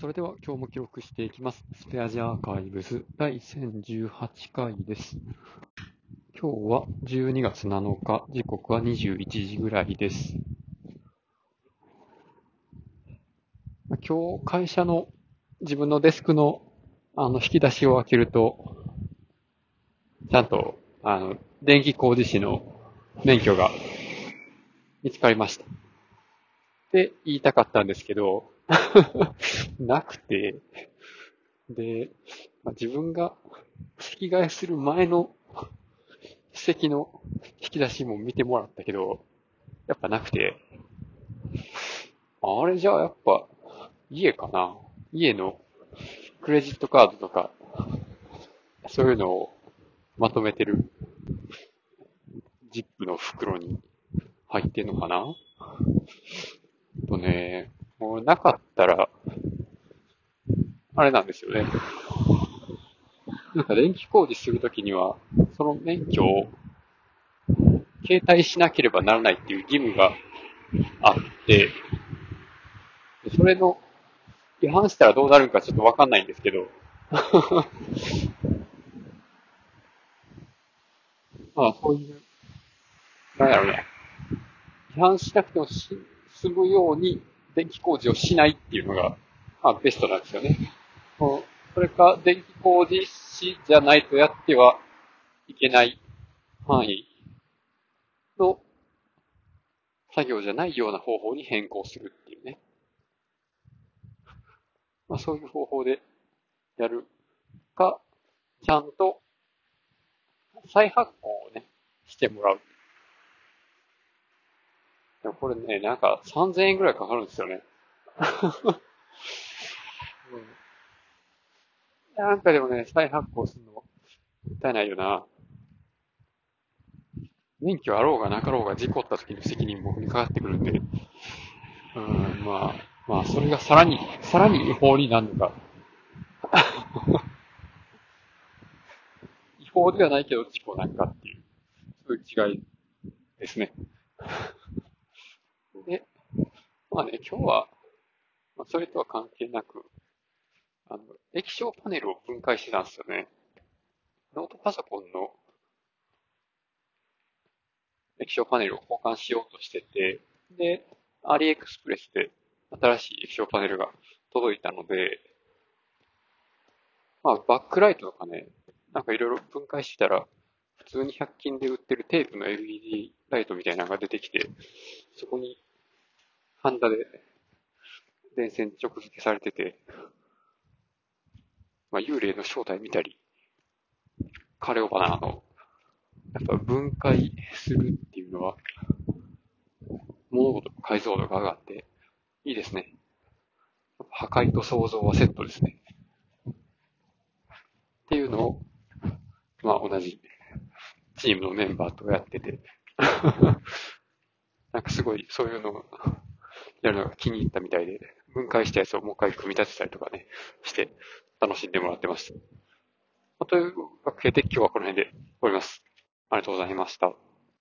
それでは今日も記録していきます。スペアジアーカイブス第1018回です。今日は12月7日、時刻は21時ぐらいです。今日会社の自分のデスクのあの引き出しを開けると、ちゃんとあの電気工事士の免許が見つかりました。って言いたかったんですけど、なくて、で、まあ、自分が席替えする前の席の引き出しも見てもらったけど、やっぱなくて、あれじゃあやっぱ家かな。家のクレジットカードとか、そういうのをまとめてる。ジップの袋に入ってんのかな。とね、もうなかったら、あれなんですよね。なんか電気工事するときには、その免許を携帯しなければならないっていう義務があって、それの違反したらどうなるかちょっとわかんないんですけど、まあそういう、なんやろうな。違反しなくても済むように電気工事をしないっていうのが、まあベストなんですよね。それか、電気工事士じゃないとやってはいけない範囲の作業じゃないような方法に変更するっていうね。まあそういう方法でやるか、ちゃんと再発行をね、してもらう。でもこれね、なんか3000円ぐらいかかるんですよね。うんなんかでもね、再発行するのもったいないよな。免許あろうがなかろうが事故った時の責任僕にかかってくるんで、うん、まあ、まあ、それがさらに、さらに違法になるのか。違法ではないけど事故なんかっていう、そういう違いですね。で、まあね、今日は、まあ、それとは関係なく、あの、液晶パネルを分解してたんですよね。ノートパソコンの液晶パネルを交換しようとしてて、で、アリエクスプレスで新しい液晶パネルが届いたので、まあ、バックライトとかね、なんかいろいろ分解してたら、普通に100均で売ってるテープの LED ライトみたいなのが出てきて、そこにハンダで電線直付けされてて、まあ、幽霊の正体見たり、カレオバナの、やっぱ分解するっていうのは、物事の解像度が上がって、いいですね。破壊と創造はセットですね。っていうのを、まあ同じチームのメンバーとやってて、なんかすごいそういうのをやるのが気に入ったみたいで、分解したやつをもう一回組み立てたりとかね、して楽しんでもらってました。というわけで今日はこの辺で終わります。ありがとうございました。